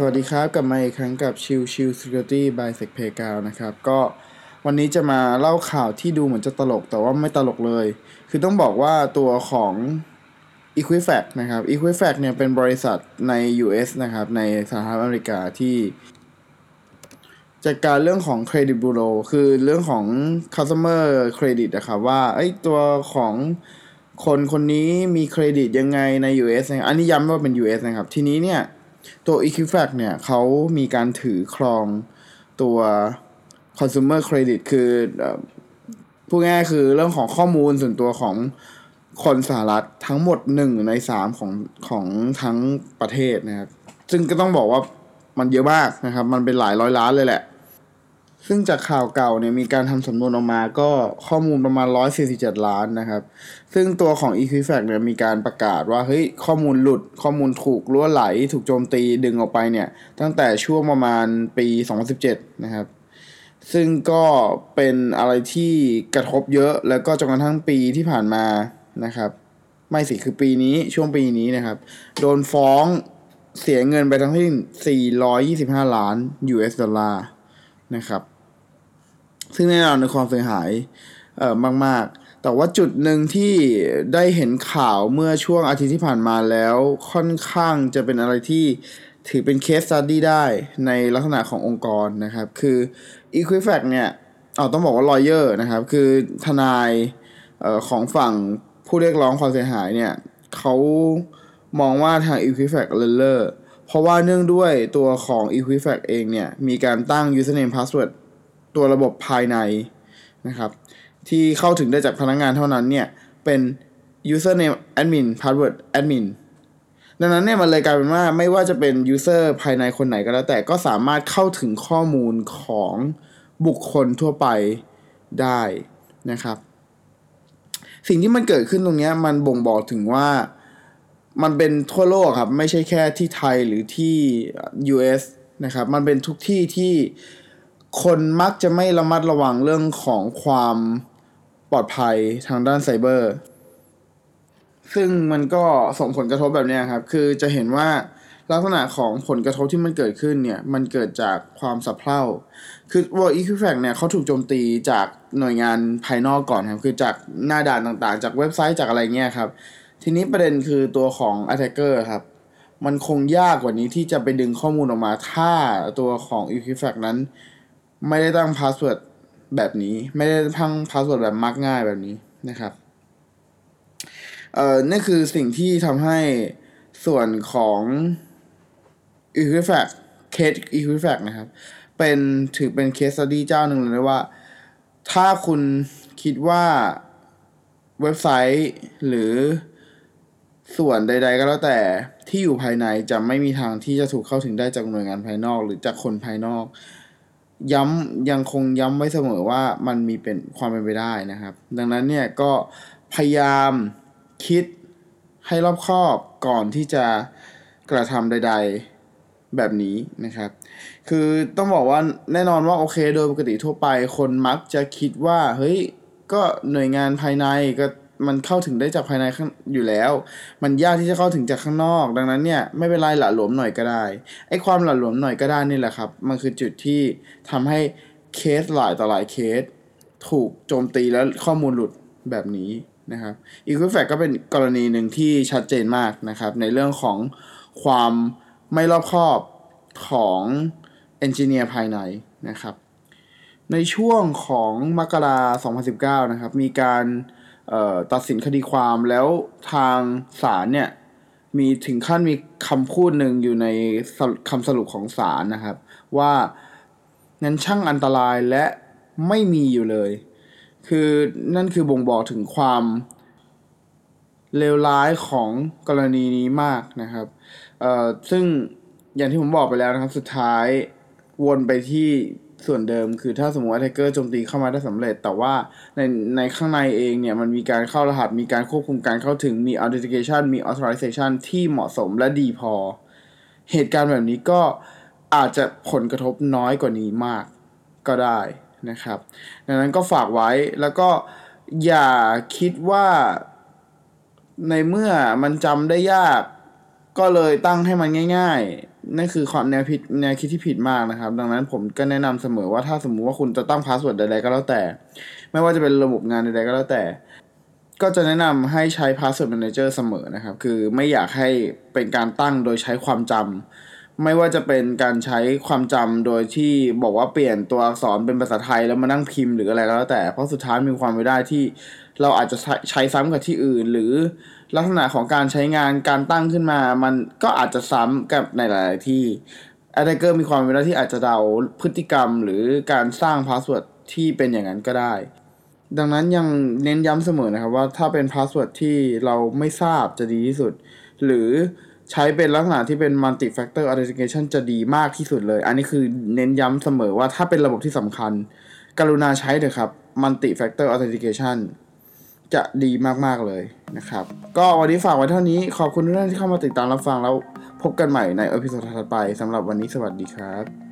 สวัสดีครับ กลับมาอีกครั้งกับชิวชิว Security by s e c p a y g o นะครับ ก็วันนี้จะมาเล่าข่าวที่ดูเหมือนจะตลกแต่ว่าไม่ตลกเลย คือต้องบอกว่าตัวของ Equifax นะครับ Equifax เนี่ยเป็นบริษัทใน US นะครับ ในสหรัฐอเมริกาที่จัดการเรื่องของ Credit Bureau คือเรื่องของ Customer Credit นะครับว่าไอ้ตัวของคนคนนี้มีเครดิตยังไงใน US อันนี้ย้ำว่าเป็น US นะครับ ทีนี้เนี่ย ตัว Equifax เนี่ยเขามีการถือครองตัว consumer credit คือพูดง่ายคือเรื่องของข้อมูลส่วนตัวของคนสหรัฐทั้งหมดหนึ่งในสามของของทั้งประเทศนะครับ ซึ่งก็ต้องบอกว่ามันเยอะมากนะครับ มันเป็นหลายร้อยล้านเลยแหละ ซึ่งจากข่าวเก่าเนี่ยมีการทำสำนวนออกมาก็ข้อมูลประมาณ 147 ล้านนะครับ ซึ่งตัวของ Equifax เนี่ยมีการประกาศว่าเฮ้ยข้อมูลหลุดข้อมูลถูกล่วไหล ถูกโจมตีดึงออกไปเนี่ย ตั้งแต่ช่วงประมาณปี 2017 นะครับ ซึ่งก็เป็นอะไรที่กระทบเยอะแล้วก็จนกระทั่งปีที่ผ่านมานะครับ ไม่สิคือปีนี้ช่วงปีนี้นะครับ โดนฟ้องเสียเงินไปทั้งสิ้น425 ล้าน US ดอลลาร์นะครับ ซึ่งแน่นอนในความเสียหายเอ่อมาก ๆ แต่ว่าจุดหนึ่งที่ได้เห็นข่าวเมื่อช่วงอาทิตย์ที่ผ่านมาแล้วค่อนข้างจะเป็นอะไรที่ถือเป็นเคส study ได้ในลักษณะขององค์กรนะครับ คือ Equifax เนี่ยเอาต้องบอกว่า lawyer นะครับ คือทนายเอ่อของฝั่งผู้เรียกร้องความเสียหายเนี่ยเขามองว่าทาง Equifax เลเลอร์เพราะว่าเนื่องด้วยตัวของ Equifax เองเนี่ย มีการตั้ง username password ตัวระบบภายในนะครับ ที่เข้าถึงได้จากพนักงานเท่านั้นเนี่ย เป็น username admin password admin ดังนั้นเนี่ยมันเลยกลายเป็นว่าไม่ว่าจะเป็น user ภายในคนไหนก็แล้วแต่ก็สามารถเข้าถึงข้อมูลของบุคคลทั่วไปได้นะครับ สิ่งที่มันเกิดขึ้นตรงนี้มันบ่งบอกถึงว่ามันเป็นทั่วโลกครับ ไม่ใช่แค่ที่ไทยหรือที่ US นะครับ มันเป็นทุกที่ที่ คนมักจะไม่ระมัดระวังเรื่องของความปลอดภัยทางด้านไซเบอร์ ซึ่งมันก็ส่งผลกระทบแบบนี้ครับ คือจะเห็นว่าลักษณะของผลกระทบที่มันเกิดขึ้นเนี่ย มันเกิดจากความสับเพร่า คือ World Equifax เนี่ยเขาถูกโจมตีจากหน่วยงานภายนอกก่อนครับ คือจากหน้าด่านต่างๆ จากเว็บไซต์จากอะไรเงี้ยครับ ทีนี้ประเด็นคือตัวของ attacker ครับ มันคงยากกว่านี้ที่จะไปดึงข้อมูลออกมา ถ้าตัวของ Equifax นั้น ไม่ได้ตั้ง password แบบนี้ ไม่ได้ตั้ง password แบบมักง่ายแบบนี้นะครับ เอ่อนั่นคือสิ่งที่ทำให้ส่วนของ Equifax เคส Equifax นะครับ เป็นถือเป็นเคส study เจ้าหนึ่งเลยนะว่า ถ้าคุณคิดว่าเว็บไซต์หรือส่วนใด ๆ ก็แล้วแต่ที่อยู่ภายในจะไม่มีทางที่จะถูกเข้าถึงได้จากหน่วยงานภายนอก หรือจากคนภายนอก ย้ำยังคงย้ำไว้เสมอว่ามันมีเป็นความเป็นไปได้นะครับ ดังนั้นเนี่ยก็พยายามคิดให้รอบคอบก่อนที่จะกระทำใด ๆแบบนี้นะครับ คือต้องบอกว่าแน่นอนว่าโอเคโดยปกติทั่วไปคนมักจะคิดว่าเฮ้ยก็หน่วยงานภายในก็ มันเข้าถึงได้จากภายในข้างอยู่แล้ว มันยากที่จะเข้าถึงจากข้างนอก ดังนั้นเนี่ยไม่เป็นไรหละหลวมหน่อยก็ได้ไอ้ความหละหลวมหน่อยก็ได้นี่แหละครับ มันคือจุดที่ทำให้เคสหลายต่อหลายเคส ถูกโจมตีแล้วข้อมูลหลุดแบบนี้นะครับ Equifax ก็เป็นกรณีหนึ่งที่ชัดเจนมากนะครับ ในเรื่องของความไม่รอบคอบของเอนจิเนียร์ภายในนะครับ ในช่วงของมกรา2019 นะครับ มีการ ตัดสินคดีความแล้วทางศาลเนี่ย มีถึงขั้นมีคำพูดหนึ่งอยู่ในคำสรุปของศาลนะครับ ว่างั้นช่างอันตรายและไม่มีอยู่เลย คือนั่นคือบ่งบอกถึงความเลวร้ายของกรณีนี้มากนะครับ เอ่อซึ่งอย่างที่ผมบอกไปแล้วนะครับ สุดท้ายวนไปที่ ส่วนเดิมคือถ้าสมมติว่า attacker โจมตีเข้ามาได้สำเร็จ แต่ว่าในในข้างในเองเนี่ย มันมีการเข้ารหัส มีการควบคุมการเข้าถึงมี authentication มี authorization ที่เหมาะสมและดีพอ เหตุการณ์แบบนี้ก็อาจจะผลกระทบน้อยกว่านี้มากก็ได้นะครับ ดังนั้นก็ฝากไว้แล้วก็อย่าคิดว่าในเมื่อมันจำได้ยากก็เลยตั้งให้มันง่าย ๆ นั่นคือความแนวผิดแนวคิดที่ผิดมากนะครับ ดังนั้นผมก็แนะนำเสมอว่าถ้าสมมุติว่าคุณจะตั้ง password ใดๆก็แล้วแต่ ไม่ว่าจะเป็นระบบงานใดๆก็แล้วแต่ ก็จะแนะนำให้ใช้ Password Manager เสมอนะครับ คือไม่อยากให้เป็นการตั้งโดยใช้ความจำ ไม่ว่าจะเป็นการใช้ความจำโดยที่บอกว่าเปลี่ยนตัวอักษรเป็นภาษาไทยแล้วมานั่งพิมพ์หรืออะไรก็แล้วแต่ เพราะสุดท้ายมีความเป็นไปได้ที่เราอาจจะใช้ใช้ซ้ำกับที่อื่น หรือลักษณะของการใช้งานการตั้งขึ้นมา มันก็อาจจะซ้ำกับในหลาย ๆ ที่ a t t a c k e r มีความเป็นไปได้ที่อาจจะเดาพฤติกรรม หรือการสร้าง password ที่เป็นอย่างนั้นก็ได้ ดังนั้นยังเน้นย้ำเสมอนะครับว่าถ้าเป็น password ที่เราไม่ทราบจะดีที่สุด หรือ ใช้เป็นลักษณะที่เป็น multi factor authentication จะดีมากที่สุดเลย อันนี้คือเน้นย้ำเสมอว่าถ้าเป็นระบบที่สำคัญ กรุณาใช้เถอะครับ multi factor authentication จะดีมาก ๆ เลยนะครับ ก็วันนี้ฝากไว้เท่านี้ขอบคุณทุกท่านที่เข้ามาติดตามรับฟังแล้วพบกันใหม่ใน episode ถัดไปสำหรับวันนี้สวัสดีครับ